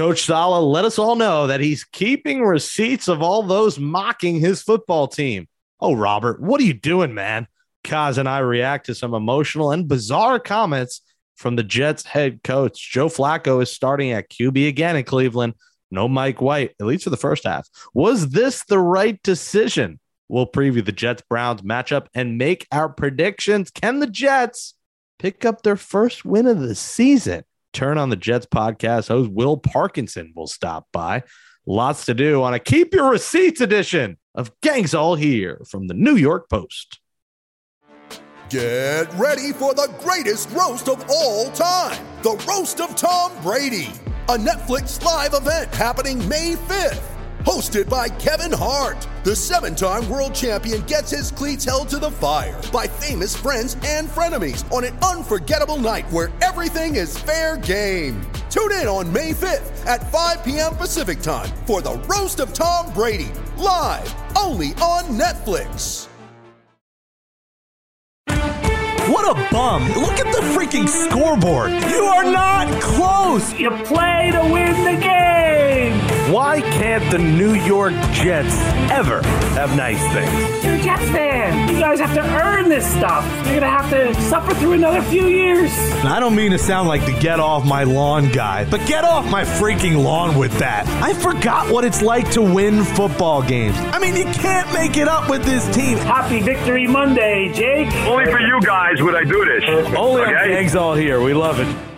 Coach Saleh let us all know that he's keeping receipts of all those mocking his football team. Oh, Robert, what are you doing, man? Kaz and I react to some emotional and bizarre comments from the Jets head coach. Joe Flacco is starting at QB again in Cleveland. No Mike White, at least for the first half. Was this the right decision? We'll preview the Jets Browns matchup and make our predictions. Can the Jets pick up their first win of the season? Turn on the Jets podcast host Will Parkinson will stop by. Lots to do on a Keep Your Receipts edition of Gangs All Here from the New York Post. Get ready for the greatest roast of all time the Roast of Tom Brady, a Netflix live event happening May 5th. Hosted by Kevin Hart, the seven time world champion gets his cleats held to the fire by famous friends and frenemies on an unforgettable night where everything is fair game. Tune in on May 5th at 5 p.m. Pacific time for the Roast of Tom Brady, live only on Netflix. What a bum. Look at the freaking scoreboard. You are not close. You play to win the game. Why can't the New York Jets ever have nice things? You're a Jets fan. You guys have to earn this stuff. You're going to have to suffer through another few years. I don't mean to sound like the get off my lawn guy, but get off my freaking lawn with that. I forgot what it's like to win football games. I mean, you can't make it up with this team. Happy Victory Monday, Jake. Only for you guys would I do this. Only on Okay? Gangs All Here. We love it.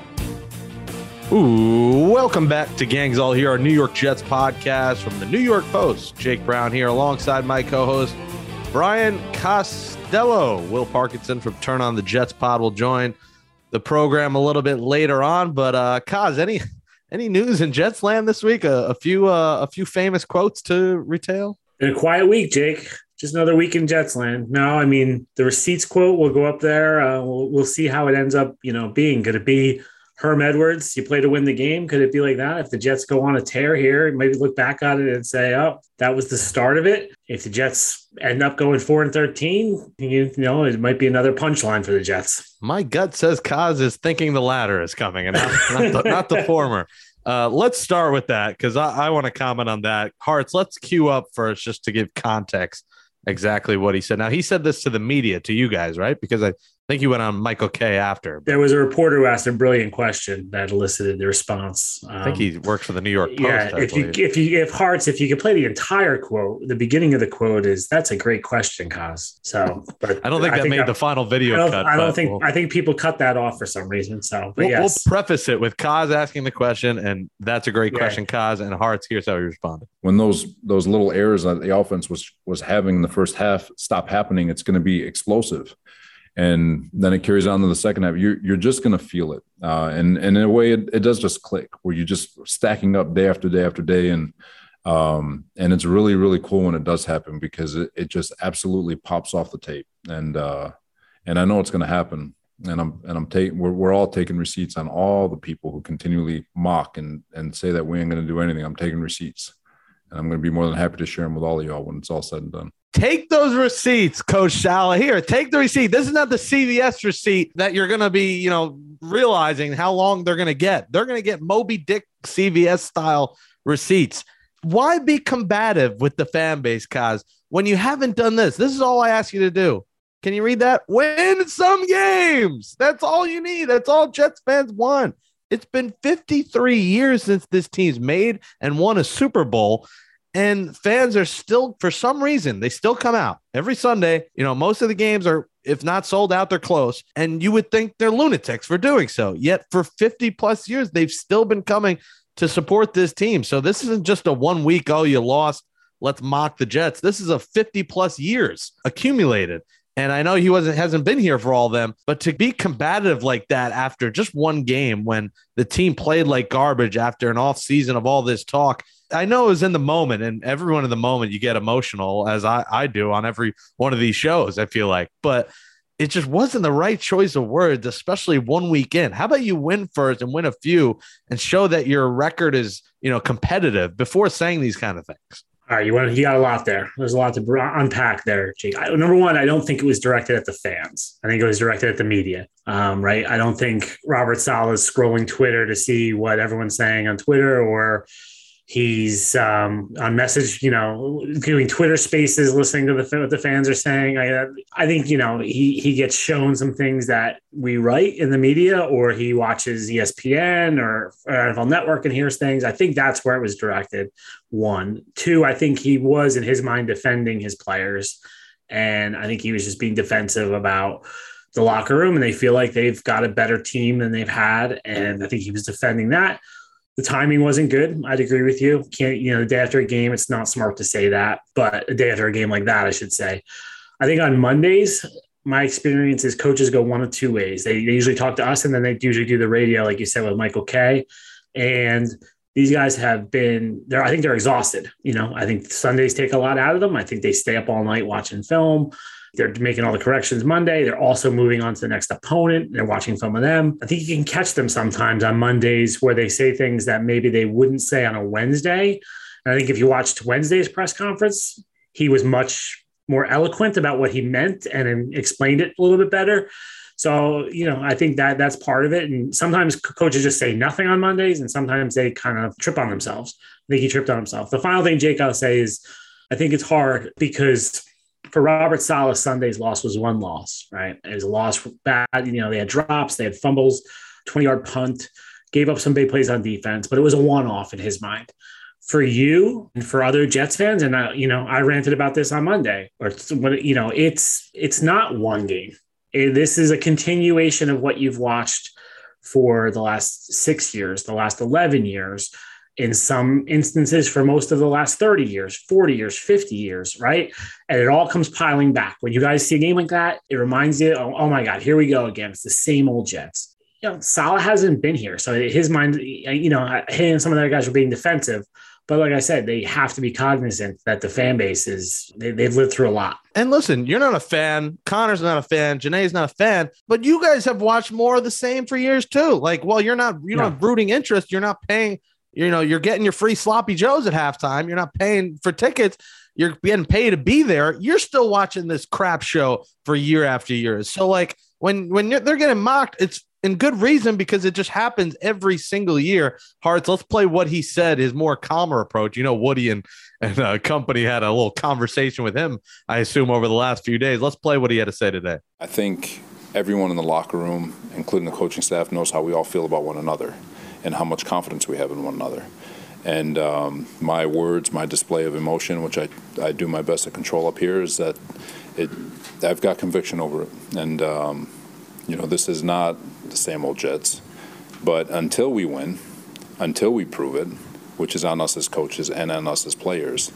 Welcome back to Gangs All Here, our New York Jets podcast from the New York Post. Jake Brown here alongside my co-host Brian Costello. Will Parkinson from Turn on the Jets pod will join the program a little bit later on. But uh Kaz, any any news in Jets land this week? A, a few uh, a few famous quotes to retail. Been a quiet week, Jake. Just another week in Jets land. No, I mean the receipts quote will go up there. Uh, we'll, we'll see how it ends up. You know, being could it be Herm Edwards? You play to win the game. Could it be like that? If the Jets go on a tear here, maybe look back at it and say, "Oh, that was the start of it." If the Jets end up going four and thirteen, you, you know, it might be another punchline for the Jets. My gut says Kaz is thinking the latter is coming and not, not, the, not the former. Uh, let's start with that because I, I want to comment on that. Hearts, let's queue up first just to give context exactly what he said. Now, he said this to the media, to you guys, right? Because I think he went on Michael Kay after. There was a reporter who asked a brilliant question that elicited the response. I think Um, he works for the New York Post. yeah, I if you if you if Hearts, if you could play the entire quote, the beginning of the quote is that's a great question, Kaz. So, but I don't think that made I- the final video I don't, cut. I don't think we'll- I think people cut that off for some reason. So, but We'll, yes, we'll preface it with Kaz asking the question, and that's a great Yeah. question, Kaz. And Hearts, here's how he responded. when those those little errors that the offense was was having in the first half stop happening, it's going to be explosive, and then it carries on to the second half. You're you're just going to feel it, uh, and and in a way, it, it does just click where you're just stacking up day after day after day, and um, and it's really really cool when it does happen because it, it just absolutely pops off the tape, and uh, and I know it's going to happen. And I'm and I'm taking we're, we're all taking receipts on all the people who continually mock and and say that we ain't going to do anything. I'm taking receipts and I'm going to be more than happy to share them with all of y'all when it's all said and done. Take those receipts, Coach Saleh. Here, take the receipt. This is not the CVS receipt that you're going to be, you know, realizing how long they're going to get. They're going to get Moby Dick CVS style receipts. Why be combative with the fan base, Kaz, when you haven't done this? This is all I ask you to do. Can you read that? Win some games. That's all you need. That's all Jets fans want. It's been 53 years since this team's made and won a Super Bowl and fans are still for some reason they still come out every sunday. You know most of the games are if not sold out they're close. And you would think they're lunatics for doing so. Yet for 50 plus years they've still been coming to support this team. So this isn't just a one week oh you lost let's mock the jets. This is a 50 plus years accumulated. And I know he wasn't hasn't been here for all of them, but to be combative like that after just one game when the team played like garbage after an off season of all this talk, I know it was in the moment, and everyone in the moment you get emotional as I, I do on every one of these shows. I feel like, but it just wasn't the right choice of words, especially one week in. How about you win first and win a few and show that your record is you know competitive before saying these kind of things? All right, you want you got a lot there. There's a lot to unpack there, Jake. I, number one, I don't think it was directed at the fans. I think it was directed at the media. Um, right? I don't think Robert Saleh is scrolling Twitter to see what everyone's saying on Twitter or He's um, on message, you know, doing Twitter Spaces, listening to the, what the fans are saying. I, I think you know he he gets shown some things that we write in the media, or he watches ESPN or, or NFL Network and hears things. I think that's where it was directed. One, two. I think he was in his mind defending his players, and I think he was just being defensive about the locker room, and they feel like they've got a better team than they've had, and I think he was defending that the timing wasn't good. I'd agree with you. Can't, you know, the day after a game, it's not smart to say that, but a day after a game like that, I should say. I think on Mondays, my experience is coaches go one of two ways. They, they usually talk to us and then they usually do the radio, like you said, with Michael Kay. And these guys have been there. I think they're exhausted. You know, I think Sundays take a lot out of them. I think they stay up all night watching film. They're making all the corrections Monday. They're also moving on to the next opponent. They're watching some of them. I think you can catch them sometimes on Mondays where they say things that maybe they wouldn't say on a Wednesday. And I think if you watched Wednesday's press conference, he was much more eloquent about what he meant and explained it a little bit better. So, you know, I think that that's part of it. And sometimes coaches just say nothing on Mondays and sometimes they kind of trip on themselves. I think he tripped on himself. The final thing, Jake, I'll say is I think it's hard because for Robert Saleh, Sunday's loss was one loss, right? It was a loss bad. You know, they had drops, they had fumbles, 20 yard punt, gave up some big plays on defense, but it was a one off in his mind. For you and for other Jets fans, and I, you know, I ranted about this on Monday, or you know, it's it's not one game. It, this is a continuation of what you've watched for the last six years, the last 11 years in some instances for most of the last 30 years, 40 years, 50 years, right? And it all comes piling back. When you guys see a game like that, it reminds you, oh, oh my God, here we go again. It's the same old Jets. You know, Saleh hasn't been here. So his mind, you know, he and some of the other guys were being defensive. But like I said, they have to be cognizant that the fan base is they, have lived through a lot. And listen, you're not a fan. Connor's not a fan. Janae's not a fan. But you guys have watched more of the same for years too. Like, well, you're not you know no. rooting interest. You're not paying you know, you're getting your free sloppy joes at halftime. You're not paying for tickets. You're getting paid to be there. You're still watching this crap show for year after year. So like when when they're getting mocked, it's in good reason because it just happens every single year. Hearts, let's play what he said, his more calmer approach. You know, Woody and and uh, company had a little conversation with him. I assume over the last few days. Let's play what he had to say today. I think everyone in the locker room, including the coaching staff, knows how we all feel about one another and how much confidence we have in one another. And um, my words, my display of emotion, which I, I do my best to control up here, is that it I've got conviction over it. And um, you know, this is not the same old Jets. But until we win, until we prove it, which is on us as coaches and on us as players,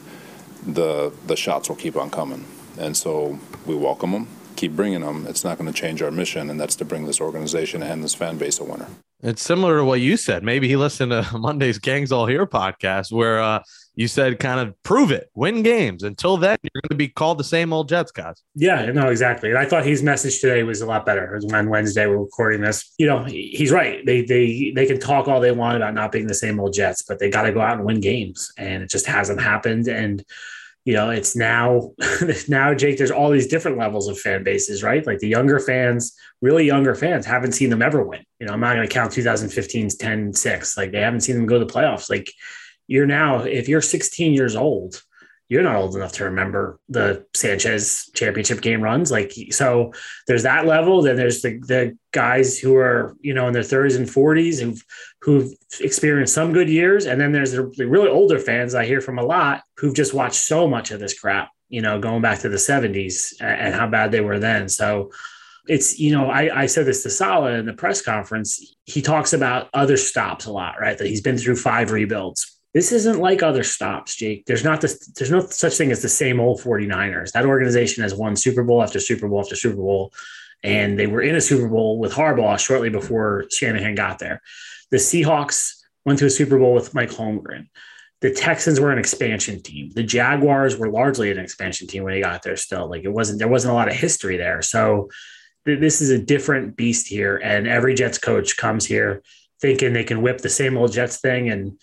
the the shots will keep on coming. And so we welcome them, keep bringing them. It's not going to change our mission, and that's to bring this organization and this fan base a winner. It's similar to what you said. Maybe he listened to Monday's Gangs All Here podcast where uh, you said kind of prove it, win games. Until then, you're going to be called the same old Jets guys. Yeah, no, exactly. And I thought his message today was a lot better. On Wednesday, we're recording this. You know, he's right. They they they can talk all they want about not being the same old Jets, but they got to go out and win games, and it just hasn't happened. And you know, it's now now Jake. There's all these different levels of fan bases, right? Like the younger fans, really younger fans, haven't seen them ever win. You know, I'm not going to count 2015's 10-6. Like they haven't seen them go to the playoffs. Like you're now, if you're 16 years old, you're not old enough to remember the Sanchez championship game runs. Like, so there's that level. Then there's the, the guys who are, you know, in their 30s and 40s who've, who've experienced some good years. And then there's the really older fans I hear from a lot who've just watched so much of this crap, you know, going back to the 70s and how bad they were then. So, it's you know I, I said this to Saleh in the press conference. He talks about other stops a lot, right? That he's been through five rebuilds this isn't like other stops, Jake. There's not this, there's no such thing as the same old 49ers. That organization has won Super Bowl after Super Bowl after Super Bowl. And they were in a Super Bowl with Harbaugh shortly before Shanahan got there. The Seahawks went to a Super Bowl with Mike Holmgren. The Texans were an expansion team. The Jaguars were largely an expansion team when he got there still. Like it wasn't, there wasn't a lot of history there. So th- this is a different beast here. And every Jets coach comes here thinking they can whip the same old Jets thing and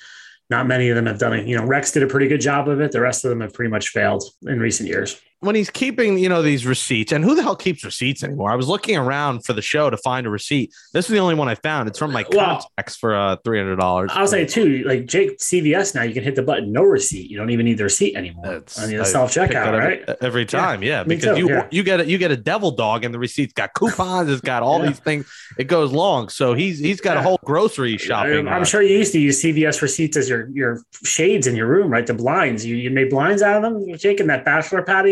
not many of them have done it. You know, Rex did a pretty good job of it. The rest of them have pretty much failed in recent years. When he's keeping, you know, these receipts, and who the hell keeps receipts anymore? I was looking around for the show to find a receipt. This is the only one I found. It's from my Well- contacts for uh, three hundred dollars. I'll say too, like Jake CVS now, you can hit the button no receipt. You don't even need the receipt anymore. I mean, the self checkout, right? Every time, yeah, me because too, you yeah. you get a, you get a devil dog, and the receipt's got coupons. It's got all Yeah. these things. It goes long, so he's he's got a whole grocery shopping. I'm uh, sure you used to use CVS receipts as your your shades in your room, right? The blinds. You you made blinds out of them. You're taking that bachelor pad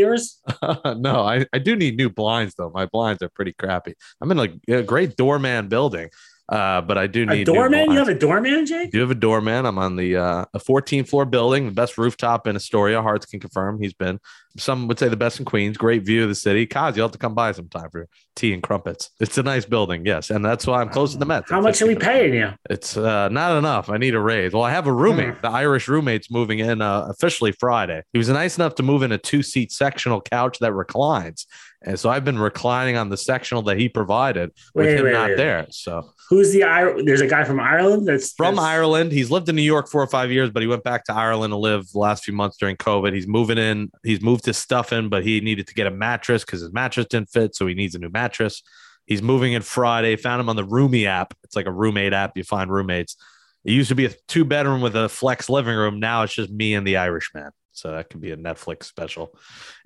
no, I, I do need new blinds though. My blinds are pretty crappy. I'm in like a great doorman building, uh, but I do need A doorman? You have a doorman, Jake? I do have a doorman. I'm on the uh, a 14 floor building, the best rooftop in Astoria. Hearts can confirm he's been. Some would say the best in Queens. Great view of the city. Kaz, you'll have to come by sometime for tea and crumpets. It's a nice building, yes, and that's why I'm close to the Mets. How much are we paying you? it's uh, not enough. I need a raise. Well, I have a roommate. Hmm. The Irish roommate's moving in uh, officially Friday. He was nice enough to move in a two seat sectional couch that reclines. And so I've been reclining on the sectional that he provided with Wait, him wait, not wait. there. So Who's the There's a guy from Ireland that's from that's- Ireland, he's lived in New York four or five years, but he went back to Ireland to live the last few months during COVID. He's moving in. He's moved his stuff in, but he needed to get a mattress because his mattress didn't fit. So he needs a new mattress. He's moving in Friday. Found him on the Roomy app. It's like a roommate app. You find roommates. It used to be a two bedroom with a flex living room. Now it's just me and the Irishman. So that could be a Netflix special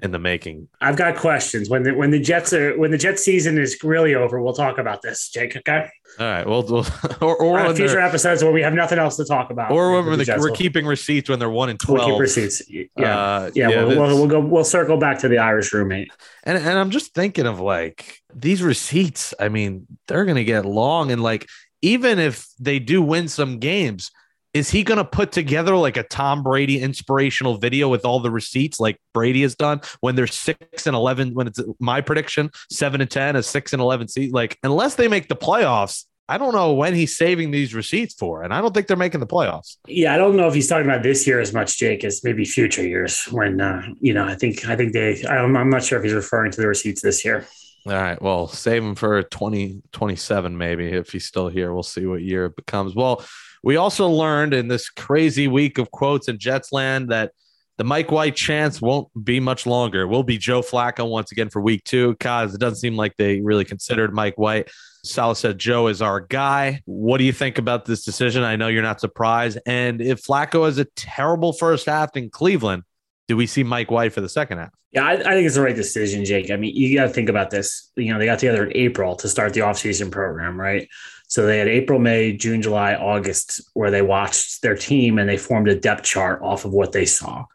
in the making. I've got questions. When the when the Jets are when the Jet season is really over, we'll talk about this, Jake. Okay. All right. Well, we'll or, or, Uh, future episodes where we have nothing else to talk about. or when we're, the we're keeping receipts when they're one and we'll keep 12. receipts. Yeah. Uh, yeah, we'll, we'll, we'll go. We'll circle back to the Irish roommate. And and I'm just thinking of like these receipts. I mean, they're gonna get long, and like even if they do win some games, is he gonna put together like a Tom Brady inspirational video with all the receipts like Brady has done when they're six and eleven? When it's my prediction, seven and ten, a six and eleven seat. Like unless they make the playoffs. I don't know when he's saving these receipts for, and I don't think they're making the playoffs. Yeah, I don't know if he's talking about this year as much, Jake, as maybe future years. When uh, you know, I think I think they. I'm, I'm not sure if he's referring to the receipts this year. All right. Well, save him for 2027, maybe if he's still here. We'll see what year it becomes. Well, we also learned in this crazy week of quotes in Jets land that the Mike White chance won't be much longer. It will be Joe Flacco once again for week two because it doesn't seem like they really considered Mike White. Saleh said Joe is our guy. What do you think about this decision? I know you're not surprised. And if Flacco has a terrible first half in Cleveland, do we see Mike White for the second half? Yeah, I, I think it's the right decision, Jake. I mean, you got to think about this. You know, they got together in April to start the offseason program, right? So they had April, May, June, July, August, where they watched their team and they formed a depth chart off of what they saw.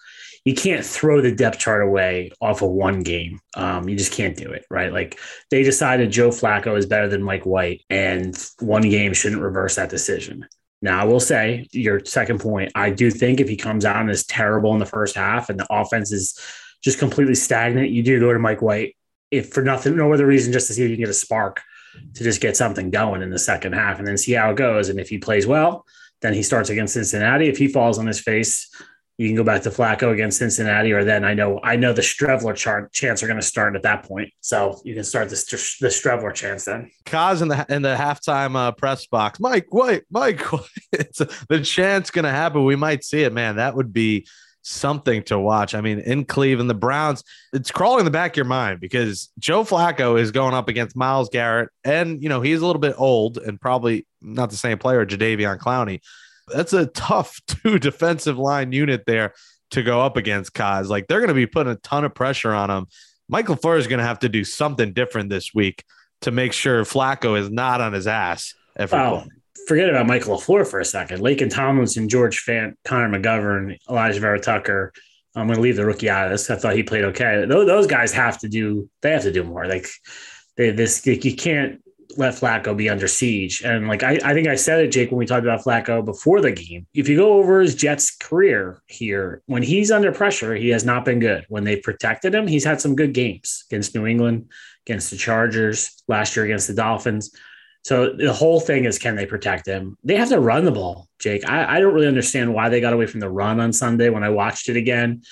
You can't throw the depth chart away off of one game. Um, you just can't do it, right? Like they decided Joe Flacco is better than Mike White, and one game shouldn't reverse that decision. Now, I will say your second point. I do think if he comes out and is terrible in the first half and the offense is just completely stagnant, you do go to Mike White if for nothing, no other reason, just to see if you can get a spark to just get something going in the second half and then see how it goes. And if he plays well, then he starts against Cincinnati. If he falls on his face, you can go back to Flacco against Cincinnati, or then I know I know the Streveler chart chance are going to start at that point. So you can start the, the Streveler chance then. Kaz in the in the halftime uh, press box. Mike White, Mike White. The chance going to happen. We might see it, man. That would be something to watch. I mean, in Cleveland, the Browns, it's crawling in the back of your mind because Joe Flacco is going up against Myles Garrett, and you know he's a little bit old and probably not the same player, Jadeveon Clowney. That's a tough two defensive line unit there to go up against Kaz. Like they're going to be putting a ton of pressure on him. Michael Furr is going to have to do something different this week to make sure Flacco is not on his ass every. Forget about Michael LaFleur for a second. Laken Tomlinson, George Fant, Connor McGovern, Alijah Vera-Tucker. I'm going to leave the rookie out of this. I thought he played okay. Those, those guys have to do. They have to do more. Like they, this, like, you can't let Flacco be under siege. And like I, I think I said it, Jake, when we talked about Flacco before the game. If you go over his Jets career here, when he's under pressure, he has not been good. When they protected him, he's had some good games against New England, against the Chargers, last year against the Dolphins. So the whole thing is can they protect him? They have to run the ball, Jake. I, I don't really understand why they got away from the run on Sunday when I watched it again.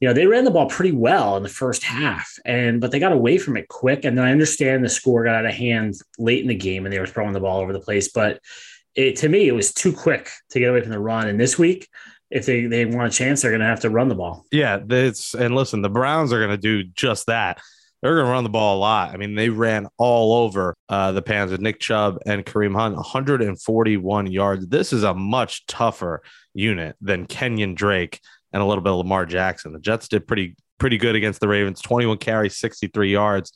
You know, they ran the ball pretty well in the first half, and but they got away from it quick. And then I understand the score got out of hand late in the game and they were throwing the ball over the place. But it, to me, it was too quick to get away from the run. And this week, if they, they want a chance, they're to have to run the ball. Yeah, it's and listen, the Browns are to do just that. They're going to run the ball a lot. I mean, they ran all over uh, the Panthers. Nick Chubb and Kareem Hunt, 141 yards. This is a much tougher unit than Kenyon Drake and a little bit of Lamar Jackson. The Jets did pretty pretty good against the Ravens. 21 carries, 63 yards.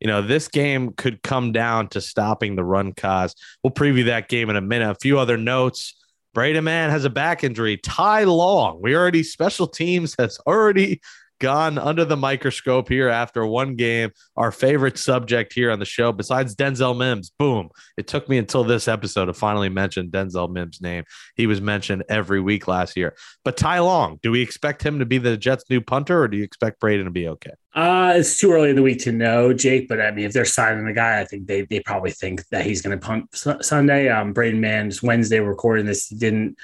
You know, this game could come down to stopping the run Kaz. We'll preview that game in a minute. A few other notes. Braden Mann has a back injury. Ty Long, we already special teams has already gone under the microscope here after one game. Our favorite subject here on the show, besides Denzel Mims. Boom. It took me until this episode to finally mention Denzel Mims' name. He was mentioned every week last year. But Ty Long, do we expect him to be the Jets' new punter or do you expect Braden to be okay? Uh, it's too early in the week to know, Jake. But I mean, if they're signing the guy, I think they they probably think that he's going to punt Sunday. Um, Braden Mann's Wednesday recording this didn't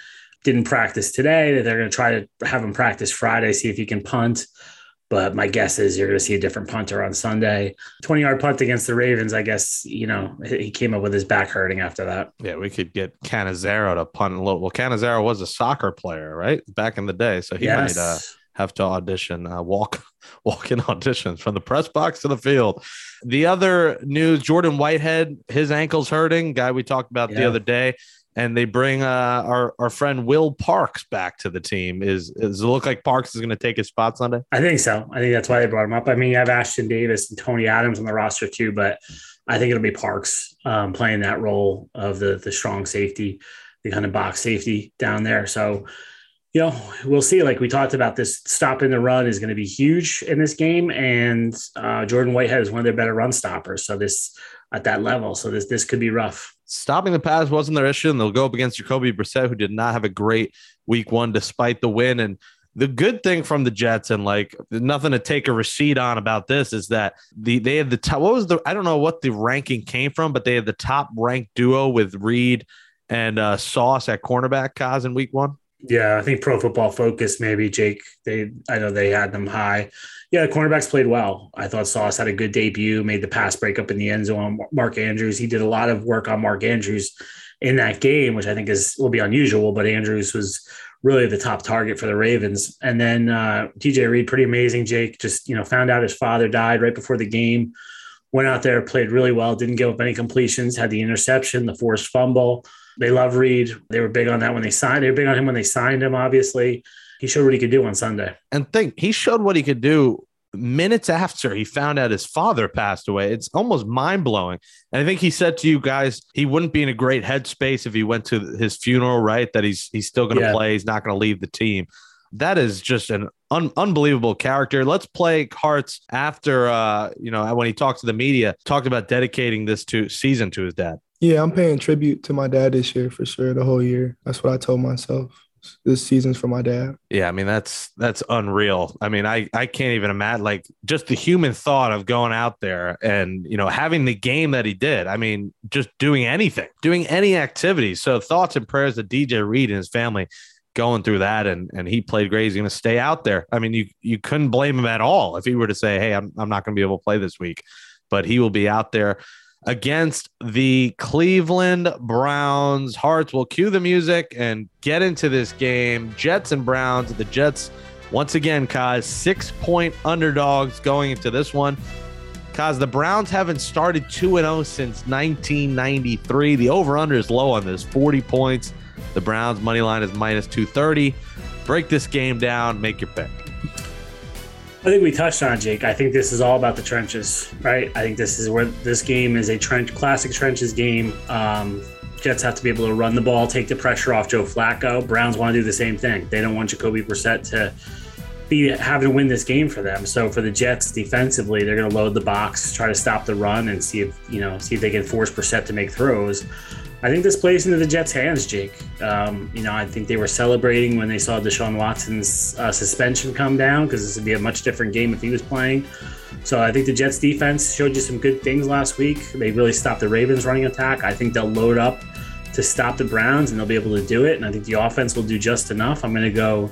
didn't practice today. That they're going to try to have him practice Friday, see if he can punt. But my guess is you're going to see a different punter on Sunday. 20 yard punt against the Ravens. I guess, you know, he came up with his back hurting after that. Yeah, we could get Catanzaro to punt a little. Well, Catanzaro was a soccer player, right? Back in the day. So he yes. might uh, have to audition, uh, walk, walk in auditions from the press box to the field. The other news Jordan Whitehead, his ankle's hurting, guy we talked about yeah. the other day and they bring uh, our our friend Will Parks back to the team. Is does it look like Parks is going to take his spot Sunday? I think so. I think that's why they brought him up. I mean, you have Ashtyn Davis and Tony Adams on the roster too, but I think it'll be Parks um, playing that role of the the strong safety, the kind of box safety down there. So. You know, we'll see. Like we talked about, this stopping the run is going to be huge in this game, and uh, Jordan Whitehead is one of their better run stoppers. So this at that level, so this this could be rough stopping the pass wasn't their issue, and they'll go up against Jacoby Brissett, who did not have a great week one despite the win. And the good thing from the Jets, and like nothing to take a receipt on about this, is that the they had the top. What was the? I don't know what the ranking came from, but they had the top ranked duo with Reed and uh, Sauce at cornerback. Kaz in week one. Yeah, I think Pro Football Focus maybe Jake. They I know they had them high. Yeah, the cornerbacks played well. I thought Sauce had a good debut, made the pass breakup in the end zone. Mark Andrews, he did a lot of work on Mark Andrews in that game, which I think is will be unusual. But Andrews was really the top target for the Ravens. And then uh, DJ Reed, pretty amazing. Jake just you know found out his father died right before the game. Went out there, played really well, didn't give up any completions, had the interception, the forced fumble. They love Reed. They were big on that when they signed. They were big on him when they signed him. Obviously, he showed what he could do on Sunday. And think he showed what he could do minutes after he found out his father passed away. It's almost mind blowing. And I think he said to you guys he wouldn't be in a great headspace if he went to his funeral. Right? That he's he's still going to yeah. play. He's not going to leave the team. That is just an un- unbelievable character. Let's play Hart's after uh, you know when he talked to the media, talked about dedicating this to season to his dad. Yeah, I'm paying tribute to my dad this year for sure. The whole year. That's what I told myself. This season's for my dad. Yeah, I mean that's that's unreal. I mean, I I can't even imagine like just the human thought of going out there and you know having the game that he did. I mean, just doing anything, doing any activity. So thoughts and prayers to DJ Reed and his family going through that and and he played great. He's going to stay out there. I mean, you you couldn't blame him at all if he were to say, "Hey, I'm I'm not going to be able to play this week." But he will be out there against the Cleveland Browns. Hearts will cue the music and get into this game. Jets and Browns. The Jets, once again, Kaz, six point underdogs going into this one. Kaz, the Browns haven't started 2 0 since 1993. The over under is low on this 40 points. The Browns' money line is minus 230. Break this game down, make your pick. I think we touched on it, Jake. I think this is all about the trenches, right? I think this is where this game is a trench, classic trenches game. Um, Jets have to be able to run the ball, take the pressure off Joe Flacco. Browns want to do the same thing. They don't want Jacoby Brissett to be having to win this game for them. So for the Jets defensively, they're going to load the box, try to stop the run, and see if you know see if they can force Brissett to make throws. I think this plays into the Jets' hands, Jake. Um, you know, I think they were celebrating when they saw Deshaun Watson's uh, suspension come down because this would be a much different game if he was playing. So I think the Jets' defense showed you some good things last week. They really stopped the Ravens' running attack. I think they'll load up to stop the Browns and they'll be able to do it. And I think the offense will do just enough. I'm going to go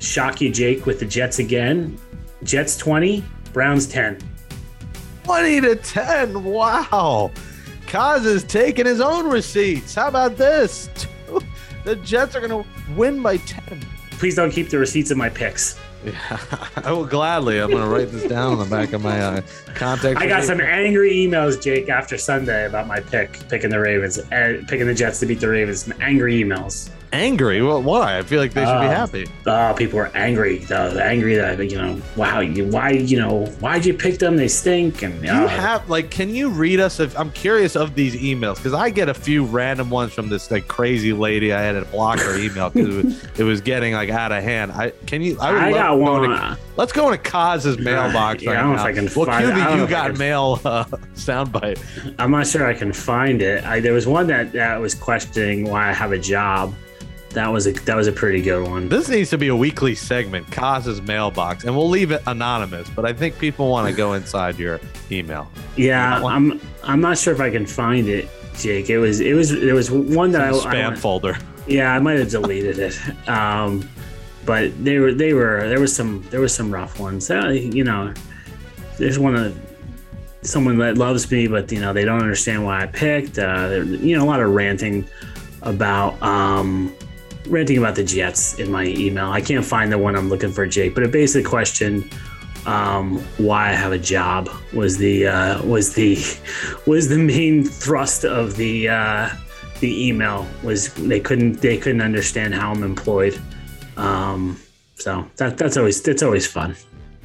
shock you, Jake, with the Jets again. Jets 20, Browns 10. 20 to 10. Wow. Kaz is taking his own receipts. How about this? the Jets are going to win by 10. Please don't keep the receipts of my picks. Yeah, I will gladly. I'm going to write this down on the back of my uh, contact. I got receipt. some angry emails, Jake, after Sunday about my pick, picking the Ravens, uh, picking the Jets to beat the Ravens. Some angry emails. Angry. Well, why? I feel like they should be Uh, happy. Oh, people are angry. Though, angry that you know, wow, you, why, you know, why'd you pick them? They stink. And uh, you have like? Can you read us? If I'm curious of these emails because I get a few random ones from this like crazy lady. I had to block her email because it, was- it was getting like out of hand. I can you? I, would I love got to one. into- let's go into Kaz's mailbox. yeah, I right don't know now. if I can Well, find cue it. I don't the know you got can- mail uh, soundbite. I'm not sure I can find it. I, there was one that, that was questioning why I have a job. That was a that was a pretty good one. This needs to be a weekly segment, Kaz's mailbox, and we'll leave it anonymous. But I think people want to go inside your email. Yeah? I'm I'm not sure if I can find it, Jake. It was it was there was one that I, I Spam went- folder. Yeah, I might have deleted it. Um, but they were they were there was some there was some rough ones. Uh, you know, there's one of someone that loves me, but you know they don't understand why I picked. Uh, you know, a lot of ranting about um, ranting about the Jets in my email. I can't find the one I'm looking for, Jake. But a basic question um, why I have a job was the uh, was the was the main thrust of the uh, the email was they couldn't they couldn't understand how I'm employed. Um, so that that's always that's always fun.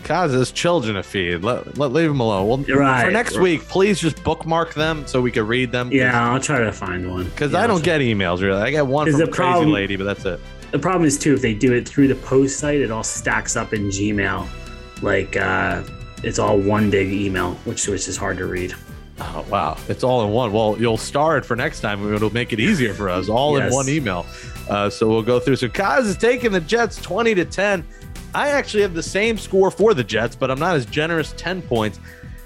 Has children to feed. Let, let leave them alone. Well, right. for next week, please just bookmark them so we can read them. Yeah, I'll try to find one because Yeah, I don't get emails really. I get one from a the crazy lady, but that's it. The problem is too if they do it through the post site, it all stacks up in Gmail, like uh, it's all one big email, which which is hard to read. Oh wow, it's all in one. Well, you'll star it for next time. It'll make it easier for us, all in one email. Uh, so we'll go through. So Kaz is taking the Jets twenty to ten. I actually have the same score for the Jets, but I'm not as generous. Ten points.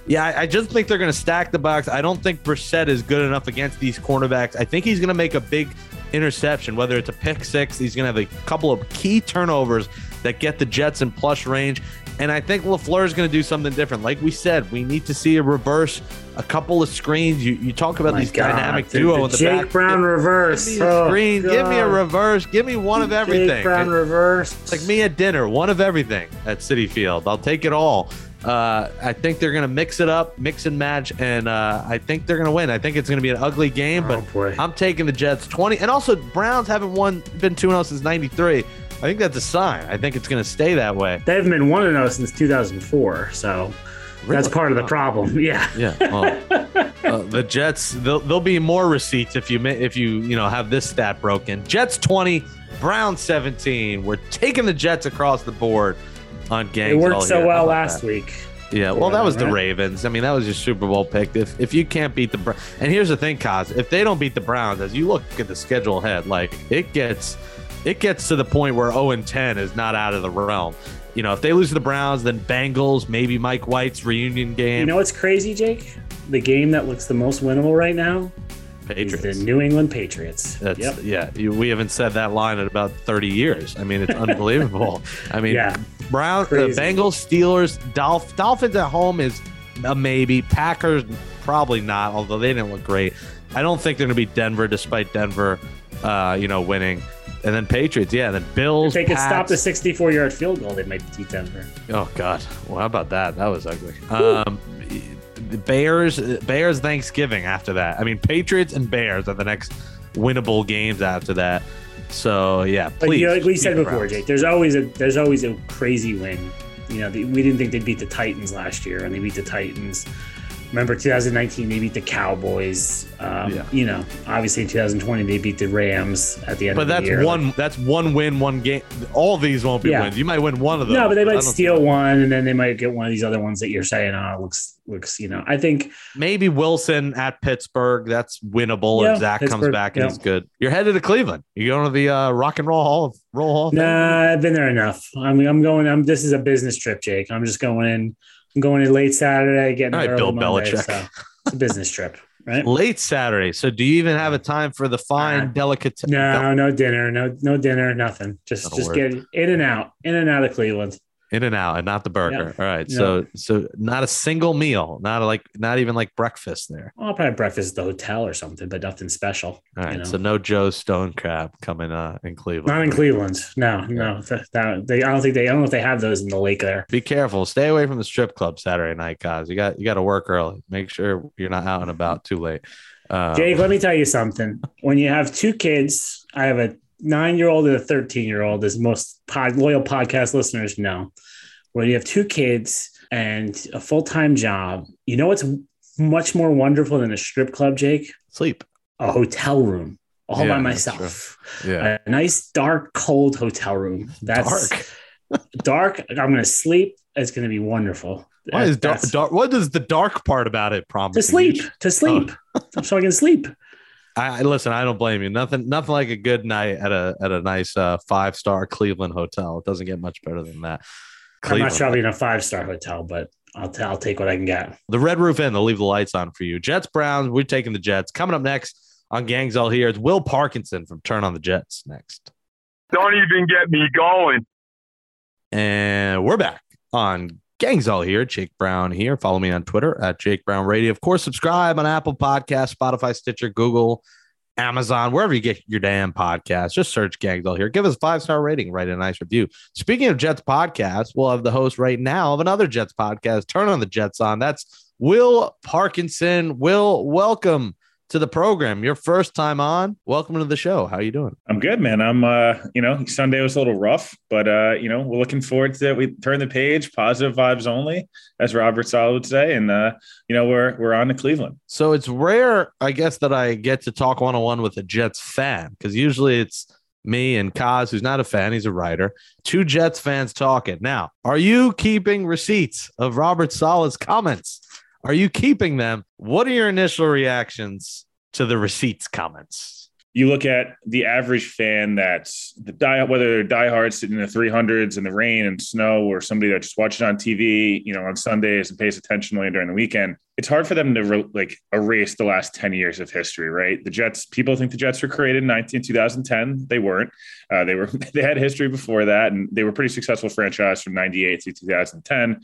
Yeah, I, I just think they're going to stack the box. I don't think Brissett is good enough against these cornerbacks. I think he's going to make a big interception, whether it's a pick six. He's going to have a couple of key turnovers that get the Jets in plush range. And I think LaFleur is going to do something different. Like we said, we need to see a reverse, a couple of screens. You, you talk about My these God, dynamic duo the in the Jake back. Brown Give- reverse. Give me a Oh, screen. Give me a reverse. Give me one of everything. Jake Brown reverse. It's like me at dinner, one of everything at Citi Field. I'll take it all. Uh, I think they're going to mix it up, mix and match, and uh, I think they're going to win. I think it's going to be an ugly game, but Oh. I'm taking the Jets 20. And also, Browns haven't won, been 2 0 since 93. I think that's a sign. I think it's going to stay that way. They haven't been one to know since 2004, so that's part of the problem. Yeah. Yeah. Well, uh, the Jets, there'll, be more receipts if you if you you know have this stat broken. Jets 20, Browns 17. We're taking the Jets across the board on games. It worked so. Well last that? week. Yeah, well, that was the Ravens. I mean, that was your Super Bowl pick. If if you can't beat the Br- and here's the thing, Kaz, if they don't beat the Browns, as you look at the schedule ahead, like it gets it gets to the point where 0 and 10 is not out of the realm. You know, if they lose to the Browns, then Bengals, maybe Mike White's reunion game, You know what's crazy, Jake? The game that looks the most winnable right now Patriots. is the New England Patriots. That's yep. yeah. You, we haven't said that line in about thirty years. I mean, it's unbelievable. I mean, Yeah. Brown, the Bengals, Steelers, Dolph, Dolphins at home is a maybe. Packers probably not, although they didn't look great. I don't think they're going to be Denver, despite Denver, uh, you know, winning. And then Patriots, yeah. And then Bills. If they could stop the 64 yard field goal, they might beat Denver. Oh God! Well, how about that? That was ugly. Um, the Bears, Bears Thanksgiving after that. I mean, Patriots and Bears are the next winnable games after that. So yeah, But please. you know, like we said before, Jake, there's always a there's always a crazy win. You know, the, we didn't think they'd beat the Titans last year, and they beat the Titans. Remember 2019, they beat the Cowboys. Um, Yeah. You know, obviously in 2020 they beat the Rams at the end But of the that's year. one. That's one win, one game. All these won't be Yeah. wins. You might win one of those. No, but they might steal think- one, and then they might get one of these other ones that you're saying, oh, looks looks. You know, I think Maybe Wilson at Pittsburgh. That's winnable. Yeah, if Zach comes Pittsburgh, back and yeah. he's good. You're headed to Cleveland. You're going to the uh, Rock and Roll Hall of Roll Hall? of Nah, I've been there enough. I mean, I'm going. I'm. This is a business trip, Jake. I'm just going in. I'm going in late Saturday, getting All right, Bill Monday, Belichick. So it's a business trip, right? Late Saturday. So do you even have a time for the fine, Nah. delicate? No, no dinner, no no dinner, nothing. Just That'll just work. get in and out, in and out of Cleveland. In and out, and not the burger. Yeah. All right. Yeah. So so not a single meal, not like not even like breakfast there. I'll probably have breakfast at the hotel or something, but nothing special. All right. you know? So no Joe Stone crab coming uh in Cleveland. Not in Cleveland. No, no. That, that- they, I don't think they. I don't know if they have those in the lake there. Be careful. Stay away from the strip club Saturday night, guys. You got you got to work early. Make sure you're not out and about too late. Uh, Jake, let me tell you something. When you have two kids, I have a nine-year-old and a thirteen-year-old, as most pod, loyal podcast listeners know. When you have two kids and a full-time job, you know what's much more wonderful than a strip club, Jake? sleep. A hotel room all Yeah, by myself. Yeah. A nice, dark, cold hotel room. That's Dark. dark. I'm going to sleep. It's going to be wonderful. Why is dark, dark? What does the dark part about it promise? to sleep? To sleep. Oh. So I can sleep. I, I listen. I don't blame you. Nothing. Nothing like a good night at a at a nice uh, five star Cleveland hotel. It doesn't get much better than that. I'm not sure in a five star hotel, but I'll, t- I'll take what I can get. The Red Roof Inn. They'll leave the lights on for you. Jets Browns. We're taking the Jets. Coming up next on Gangs All Here. It's Will Parkinson from Turn on the Jets. Next, Don't even get me going. and we're back on Gangs All Here. Jake Brown here. Follow me on Twitter at Jake Brown Radio. Of course, subscribe on Apple Podcast, Spotify, Stitcher, Google. Amazon, wherever you get your damn podcast, just search Gangs All Here. Give us a five star rating, write a nice review. Speaking of Jets podcast, we'll have the host right now of another Jets podcast. Turn on the Jets on. That's Will Parkinson. Will, welcome to the program. Your first time on. Welcome to the show. How you doing? I'm good, man. I'm, uh, you know, Sunday was a little rough, but, uh, you know, we're looking forward to it. We turn the page, positive vibes only, as Robert Saleh would say. And, uh, you know, we're, we're on to Cleveland. So it's rare, I guess, that I get to talk one on one with a Jets fan because usually it's me and Kaz, who's not a fan, he's a writer, two Jets fans talking. Now, are you keeping receipts of Robert Saleh's comments? Are you keeping them? What are your initial reactions to the receipts comments? You look at the average fan that's the die, whether they're diehards sitting in the 300s in the rain and snow, or somebody that just watches on TV, you know, on Sundays and pays attention only during the weekend. It's hard for them to re- like erase the last 10 years of history, right? The Jets, people think the Jets were created in 19, 2010. They weren't. Uh, they were, they had history before that, and they were pretty successful franchise from 98 to 2010.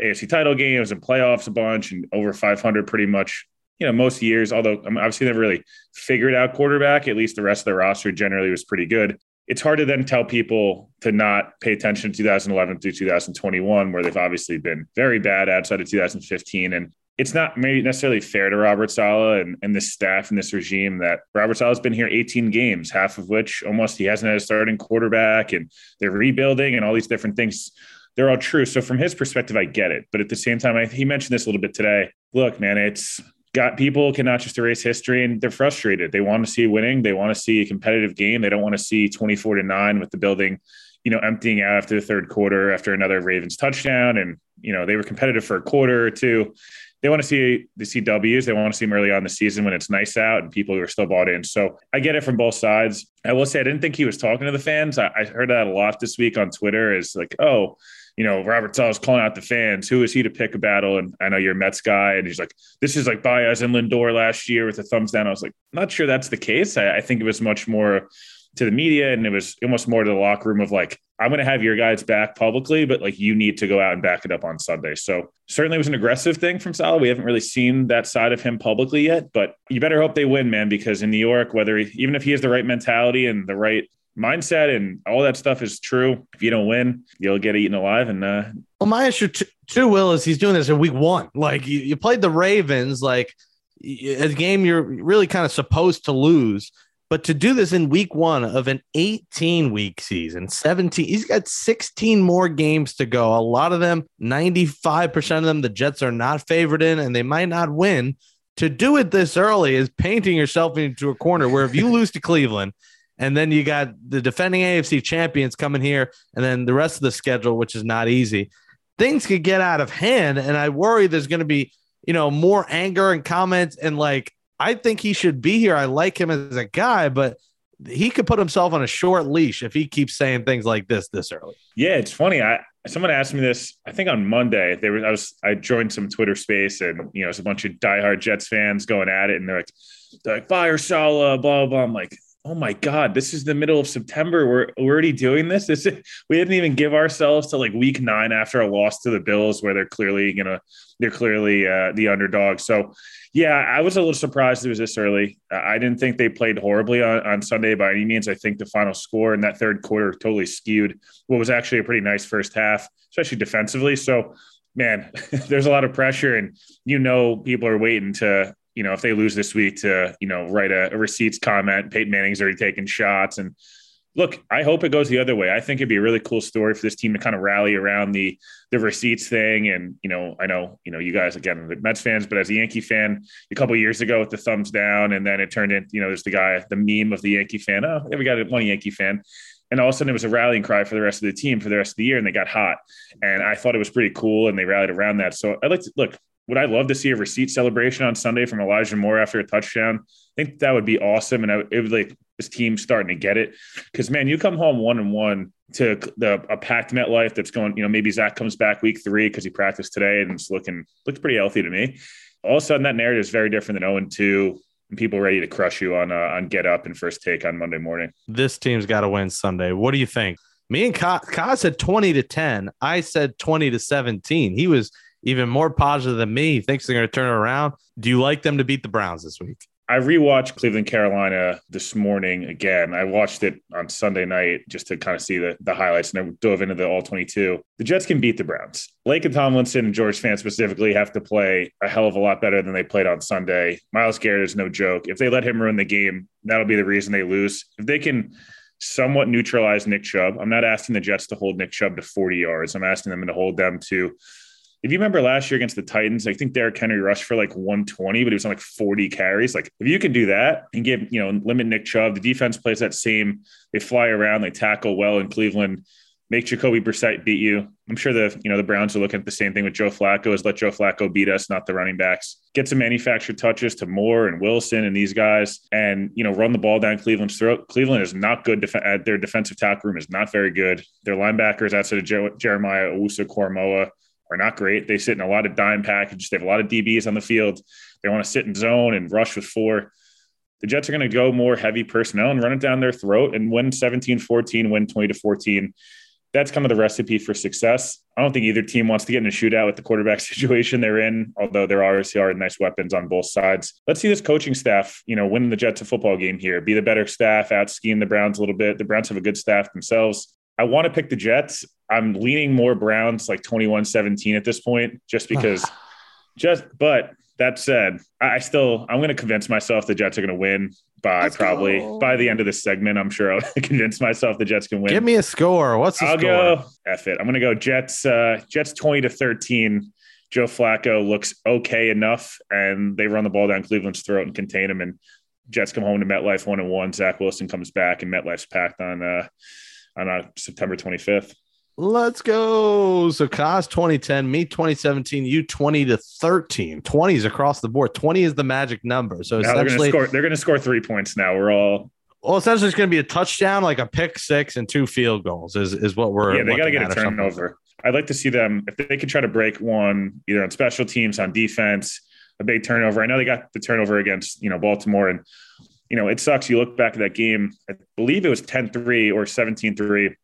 AFC title games and playoffs a bunch and over 500 pretty much, you know, most years, although I'm obviously never really figured out quarterback, at least the rest of the roster generally was pretty good. It's hard to then tell people to not pay attention to 2011 through 2021, where they've obviously been very bad outside of 2015. And it's not maybe necessarily fair to Robert Saleh and, and this staff and this regime that Robert Saleh's been here 18 games, half of which almost he hasn't had a starting quarterback and they're rebuilding and all these different things they're all true. So from his perspective, I get it. But at the same time, I, he mentioned this a little bit today. Look, man, it's got people cannot just erase history and they're frustrated. They want to see winning. They want to see a competitive game. They don't want to see 24 to nine with the building, you know, emptying out after the third quarter after another Ravens touchdown. And, you know, they were competitive for a quarter or two. They want to see the CWs. They want to see them early on the season when it's nice out and people are still bought in. So I get it from both sides. I will say I didn't think he was talking to the fans. I, I heard that a lot this week on Twitter. Is like, oh, you know, Robert Saleh's calling out the fans. Who is he to pick a battle? And I know you're a Mets guy, and he's like, this is like Baez and Lindor last year with the thumbs down. I was like, not sure that's the case. I, I think it was much more to the media, and it was almost more to the locker room of like, I'm going to have your guys back publicly, but like you need to go out and back it up on Sunday. So certainly it was an aggressive thing from Saleh. We haven't really seen that side of him publicly yet, but you better hope they win, man, because in New York, whether he, even if he has the right mentality and the right mindset and all that stuff is true. If you don't win, you'll get eaten alive. And uh, Well, my issue too, Will, is he's doing this in week one. Like you, you played the Ravens, like a game you're really kind of supposed to lose. But to do this in week one of an 18 week season, 17, he's got 16 more games to go. A lot of them, 95% of them, the Jets are not favored in and they might not win. To do it this early is painting yourself into a corner where if you lose to Cleveland, and then you got the defending AFC champions coming here, and then the rest of the schedule, which is not easy. Things could get out of hand, and I worry there's going to be, you know, more anger and comments. And like, I think he should be here. I like him as a guy, but he could put himself on a short leash if he keeps saying things like this this early. yeah, it's funny. I someone asked me this. I think on Monday. They were. I was. I joined some Twitter space, and you know, it's a bunch of diehard Jets fans going at it, and they're like, they're like fire Saleh, blah blah. I'm like, oh my god, this is the middle of September. We're, we're already doing this. This we didn't even give ourselves to like week nine after a loss to the Bills, where they're clearly gonna they're clearly uh, the underdog. So yeah, I was a little surprised it was this early. I didn't think they played horribly on, on Sunday by any means. I think the final score in that third quarter totally skewed what was actually a pretty nice first half, especially defensively. So man, there's a lot of pressure, and you know people are waiting to you know, if they lose this week to, you know, write a, a receipts comment, Peyton Manning's already taking shots. And look, I hope it goes the other way. I think it'd be a really cool story for this team to kind of rally around the the receipts thing. And, you know, I know, you know, you guys again the Mets fans, but as a Yankee fan, a couple years ago with the thumbs down, and then it turned into, you know, there's the guy, the meme of the Yankee fan. Oh, yeah, we got one Yankee fan. And all of a sudden it was a rallying cry for the rest of the team for the rest of the year, and they got hot. And I thought it was pretty cool, and they rallied around that. So I like to look would I love to see a receipt celebration on Sunday from Elijah Moore after a touchdown? I think that would be awesome. And I, it would like this team starting to get it. Cause man, you come home one and one to the a packed MetLife that's going, you know, maybe Zach comes back week three because he practiced today and it's looking looks pretty healthy to me. All of a sudden that narrative is very different than 0 and 2 and people ready to crush you on uh, on get up and first take on Monday morning. This team's got to win Sunday. What do you think? Me and Kaz said 20 to 10. I said 20 to 17. He was even more positive than me. He thinks they're going to turn it around. Do you like them to beat the Browns this week? I rewatched Cleveland Carolina this morning again. I watched it on Sunday night just to kind of see the, the highlights and I dove into the all 22. The Jets can beat the Browns. Laken Tomlinson and George Fant specifically have to play a hell of a lot better than they played on Sunday. Myles Garrett is no joke. If they let him ruin the game, that'll be the reason they lose. If they can somewhat neutralize Nick Chubb, I'm not asking the Jets to hold Nick Chubb to 40 yards. I'm asking them to hold them to if you remember last year against the Titans, I think Derrick Henry rushed for like 120, but he was on like 40 carries. Like if you can do that and give, you know, limit Nick Chubb, the defense plays that same, they fly around, they tackle well in Cleveland, make Jacoby Brissett beat you. I'm sure the, you know, the Browns are looking at the same thing with Joe Flacco is let Joe Flacco beat us, not the running backs. Get some manufactured touches to Moore and Wilson and these guys and, you know, run the ball down Cleveland's throat. Cleveland is not good. Def- uh, their defensive tackle room is not very good. Their linebackers outside of Jer- Jeremiah Owusu-Koramoah are not great. They sit in a lot of dime packages. They have a lot of DBs on the field. They want to sit in zone and rush with four. The Jets are going to go more heavy personnel and run it down their throat and win 17 14, win 20 to 14. That's kind of the recipe for success. I don't think either team wants to get in a shootout with the quarterback situation they're in, although there obviously are nice weapons on both sides. Let's see this coaching staff, you know, win the Jets a football game here, be the better staff, out scheme the Browns a little bit. The Browns have a good staff themselves. I want to pick the Jets. I'm leaning more Browns like 21 17 at this point, just because, just, but that said, I still, I'm going to convince myself the Jets are going to win by Let's probably go. by the end of this segment. I'm sure I'll convince myself the Jets can win. Give me a score. What's the I'll score? go F it. I'm going to go Jets, uh, Jets 20 to 13. Joe Flacco looks okay enough, and they run the ball down Cleveland's throat and contain him. And Jets come home to MetLife one and one. Zach Wilson comes back, and MetLife's packed on uh, on uh, September 25th. Let's go. So Kaz 2010, me 2017, you 20 to 13. 20 is across the board. 20 is the magic number. So now essentially they're going to score three points now. We're all well, essentially it's going to be a touchdown, like a pick six and two field goals is, is what we're Yeah, they got to get a turnover. I'd like to see them if they could try to break one either on special teams, on defense, a big turnover. I know they got the turnover against, you know, Baltimore and you know, it sucks. You look back at that game, I believe it was 10 3 or 17 3,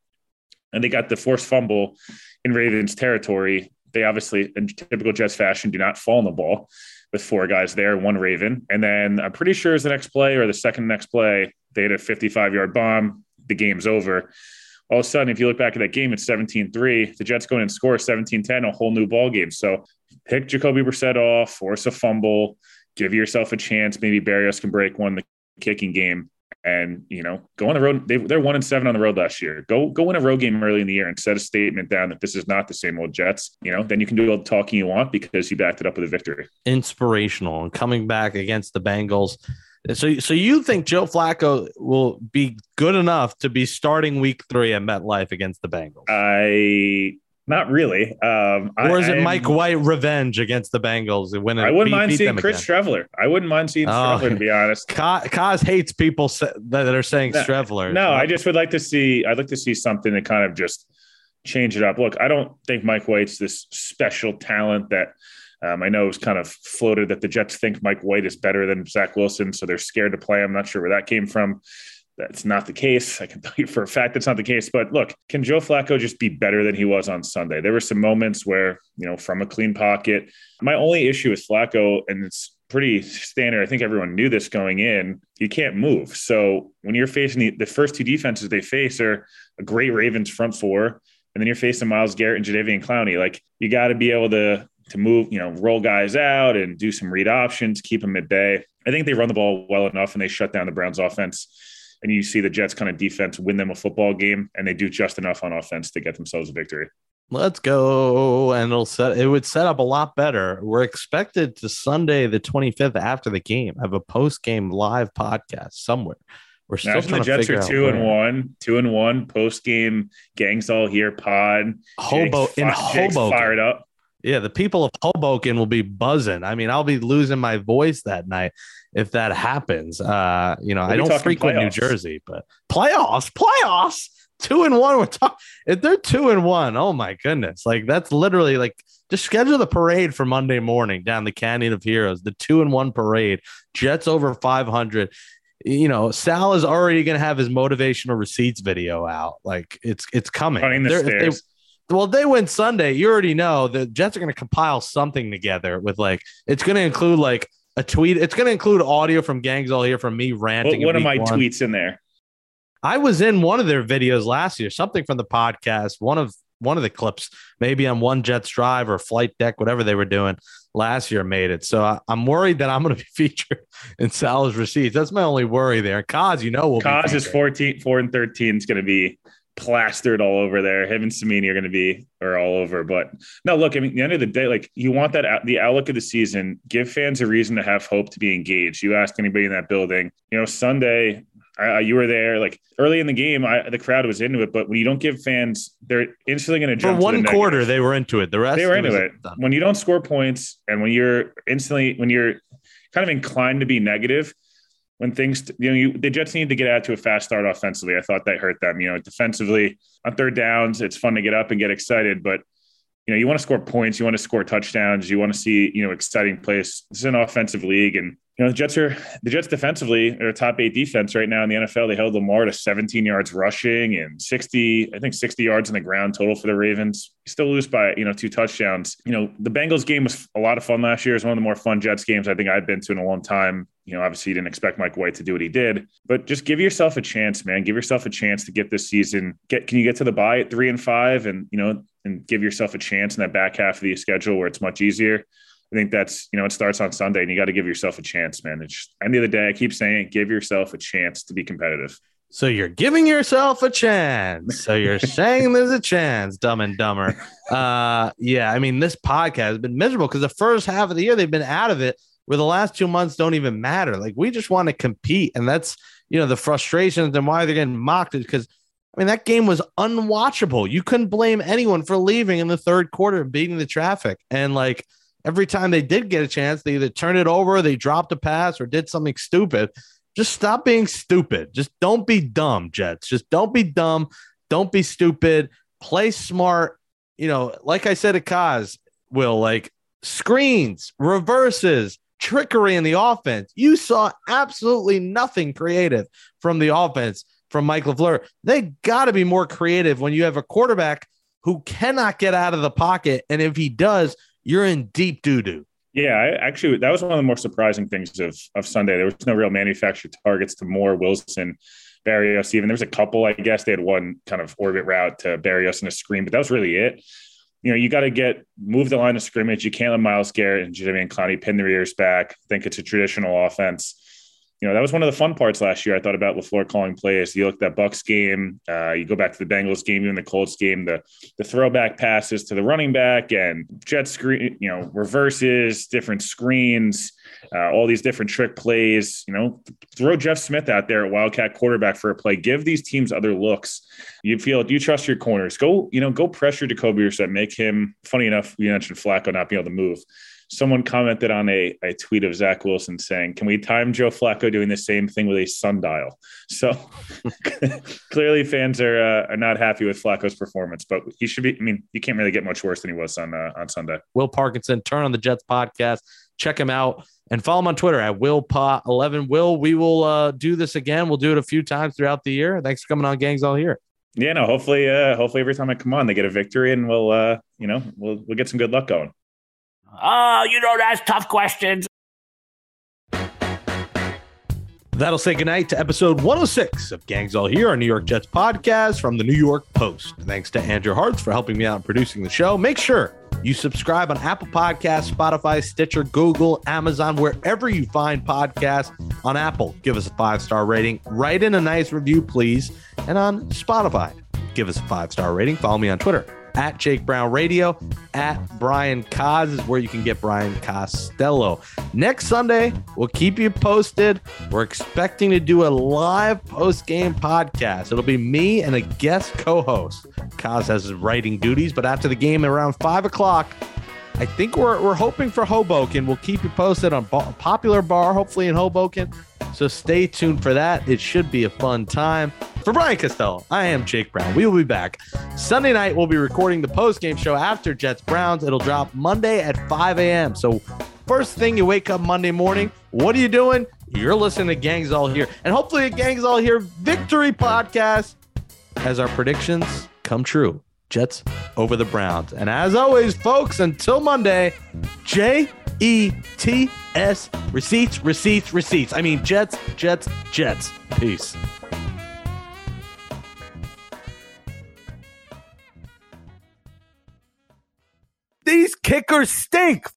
and they got the forced fumble in Ravens territory. They obviously, in typical Jets fashion, do not fall on the ball with four guys there, one Raven. And then I'm pretty sure it's the next play or the second next play, they had a 55 yard bomb. The game's over. All of a sudden, if you look back at that game, it's 17 3. The Jets go in and score 17 10, a whole new ball game. So pick Jacoby Brissett off, force a fumble, give yourself a chance. Maybe Barrios can break one. The kicking game and you know go on the road. They, they're one and seven on the road last year. Go go win a road game early in the year and set a statement down that this is not the same old jets you know then you can do all the talking you want because you backed it up with a victory. Inspirational and coming back against the bengals. So so you think joe flacco will be good enough to be starting week three at metlife against the bengals? I not really. Um, or is I, it Mike White revenge against the Bengals? When I wouldn't beat, mind beat seeing Chris again. Streveler. I wouldn't mind seeing oh, Streveler, to be honest. Kaz hates people that are saying no, Streveler. No, I just would like to see. I'd like to see something that kind of just change it up. Look, I don't think Mike White's this special talent that. Um, I know it was kind of floated that the Jets think Mike White is better than Zach Wilson, so they're scared to play. I'm not sure where that came from. That's not the case. I can tell you for a fact that's not the case. But look, can Joe Flacco just be better than he was on Sunday? There were some moments where, you know, from a clean pocket. My only issue with Flacco, and it's pretty standard. I think everyone knew this going in. You can't move. So when you're facing the, the first two defenses they face are a great Ravens front four, and then you're facing Myles Garrett and Jadeveon Clowney. Like you got to be able to to move, you know, roll guys out and do some read options, keep them at bay. I think they run the ball well enough and they shut down the Browns offense. And you see the Jets kind of defense win them a football game, and they do just enough on offense to get themselves a victory. Let's go. And it'll set it would set up a lot better. We're expected to Sunday the 25th after the game have a post-game live podcast somewhere. We're still Imagine the Jets are two and one, two and one post game gangs all here pod. Hobo Jake's in fi- Hoboken. fired up. Yeah, the people of Hoboken will be buzzing. I mean, I'll be losing my voice that night if that happens. Uh, you know, We'll I don't frequent New. Jersey, but playoffs, playoffs, two and one. We're talking if they're two and one. Oh my goodness, like that's literally like just schedule the parade for Monday morning down the Canyon of Heroes, the two and one parade. Jets over five hundred. You know, Saleh is already going to have his motivational receipts video out. Like it's it's coming. Running the They're- stairs. Well, they win Sunday. You already know the Jets are going to compile something together with like it's going to include like a tweet. It's going to include audio from gangs all here from me ranting. one in of my one. tweets in there. I was in one of their videos last year, something from the podcast, one of one of the clips, maybe on one Jets drive or flight deck, whatever they were doing last year made it. So I, I'm worried that I'm going to be featured in Saleh's receipts. That's my only worry there. Cause you know, will be is featured. 14, 4 and 13 is going to be plastered all over there. Him and Samini are going to be are all over. But no, look, I mean, at the end of the day, like you want that out- the outlook of the season, give fans a reason to have hope to be engaged. You ask anybody in that building, you know, Sunday, uh, you were there like early in the game. I, the crowd was into it, but when you don't give fans, they're instantly going to For jump the one negative. quarter, they were into it. The rest they were into it. done. When you don't score points and when you're instantly when you're kind of inclined to be negative, when things you know you the Jets need to get out to a fast start offensively. I thought that hurt them. You know, defensively on third downs, it's fun to get up and get excited, but you know you want to score points, you want to score touchdowns, you want to see you know exciting plays. This is an offensive league, and you know the Jets are the Jets defensively are a top eight defense right now in the NFL. They held Lamar to 17 yards rushing and 60, I think 60 yards on the ground total for the Ravens. Still lose by you know two touchdowns. You know the Bengals game was a lot of fun last year. It's one of the more fun Jets games I think I've been to in a long time. You know, obviously you didn't expect Mike White to do what he did, but just give yourself a chance, man. Give yourself a chance to get this season. Get can you get to the bye at three and five, and you know, and give yourself a chance in that back half of the schedule where it's much easier. I think that's you know it starts on Sunday, and you got to give yourself a chance, man. It's just, end of the day, I keep saying, it, give yourself a chance to be competitive. So you're giving yourself a chance. So you're saying there's a chance, dumb and dumber. Uh yeah, I mean this podcast has been miserable because the first half of the year they've been out of it where the last two months don't even matter. Like we just want to compete. And that's you know the frustrations and why they're getting mocked is because I mean that game was unwatchable. You couldn't blame anyone for leaving in the third quarter and beating the traffic. And like every time they did get a chance, they either turned it over, they dropped a pass, or did something stupid just stop being stupid. Just don't be dumb, Jets. Just don't be dumb. Don't be stupid. Play smart. You know, like I said at Kaz, Will, like screens, reverses, trickery in the offense. You saw absolutely nothing creative from the offense from Mike LaFleur. They got to be more creative when you have a quarterback who cannot get out of the pocket. And if he does, you're in deep doo doo. Yeah, I, actually, that was one of the more surprising things of of Sunday. There was no real manufactured targets to Moore, Wilson, Barrios. Even there was a couple. I guess they had one kind of orbit route to Barrios in a screen, but that was really it. You know, you got to get move the line of scrimmage. You can't let Myles Garrett and Jadeveon Clowney pin their ears back. think it's a traditional offense. You know, that was one of the fun parts last year. I thought about LaFleur calling plays. You look at that Bucks game. Uh, you go back to the Bengals game, even the Colts game. The the throwback passes to the running back and jet screen. You know, reverses, different screens, uh, all these different trick plays. You know, throw Jeff Smith out there at Wildcat quarterback for a play. Give these teams other looks. You feel do you trust your corners. Go, you know, go pressure Jacoby Brissett. Make him. Funny enough, we mentioned Flacco not being able to move someone commented on a, a tweet of Zach Wilson saying, Can we time Joe Flacco doing the same thing with a sundial? So clearly fans are uh, are not happy with Flacco's performance, but he should be. I mean, you can't really get much worse than he was on uh, on Sunday. Will Parkinson, Turn on the Jets podcast. Check him out and follow him on Twitter at WillPot11. Will, we will uh, do this again. We'll do it a few times throughout the year. Thanks for coming on, Gangs All Here. Yeah, no, hopefully, uh, hopefully every time I come on, they get a victory and we'll, uh, you know, we'll, we'll get some good luck going. Oh, you don't ask tough questions. That'll say goodnight to episode 106 of Gangs All Here, our New York Jets podcast from the New York Post. Thanks to Andrew Hartz for helping me out in producing the show. Make sure you subscribe on Apple Podcasts, Spotify, Stitcher, Google, Amazon, wherever you find podcasts. On Apple, give us a five star rating. Write in a nice review, please. And on Spotify, give us a five star rating. Follow me on Twitter at Jake Brown Radio, at Brian Cos is where you can get Brian Costello. Next Sunday, we'll keep you posted. We're expecting to do a live post game podcast. It'll be me and a guest co host. Cos has his writing duties, but after the game around five o'clock, I think we're, we're hoping for Hoboken. We'll keep you posted on a popular bar, hopefully in Hoboken. So stay tuned for that. It should be a fun time. For Brian Costello, I am Jake Brown. We will be back Sunday night. We'll be recording the post game show after Jets Browns. It'll drop Monday at 5 a.m. So, first thing you wake up Monday morning, what are you doing? You're listening to Gangs All Here. And hopefully, a Gangs All Here victory podcast as our predictions come true. Jets over the Browns. And as always, folks, until Monday, J E T S receipts, receipts, receipts. I mean, Jets, Jets, Jets. Peace. These kickers stink.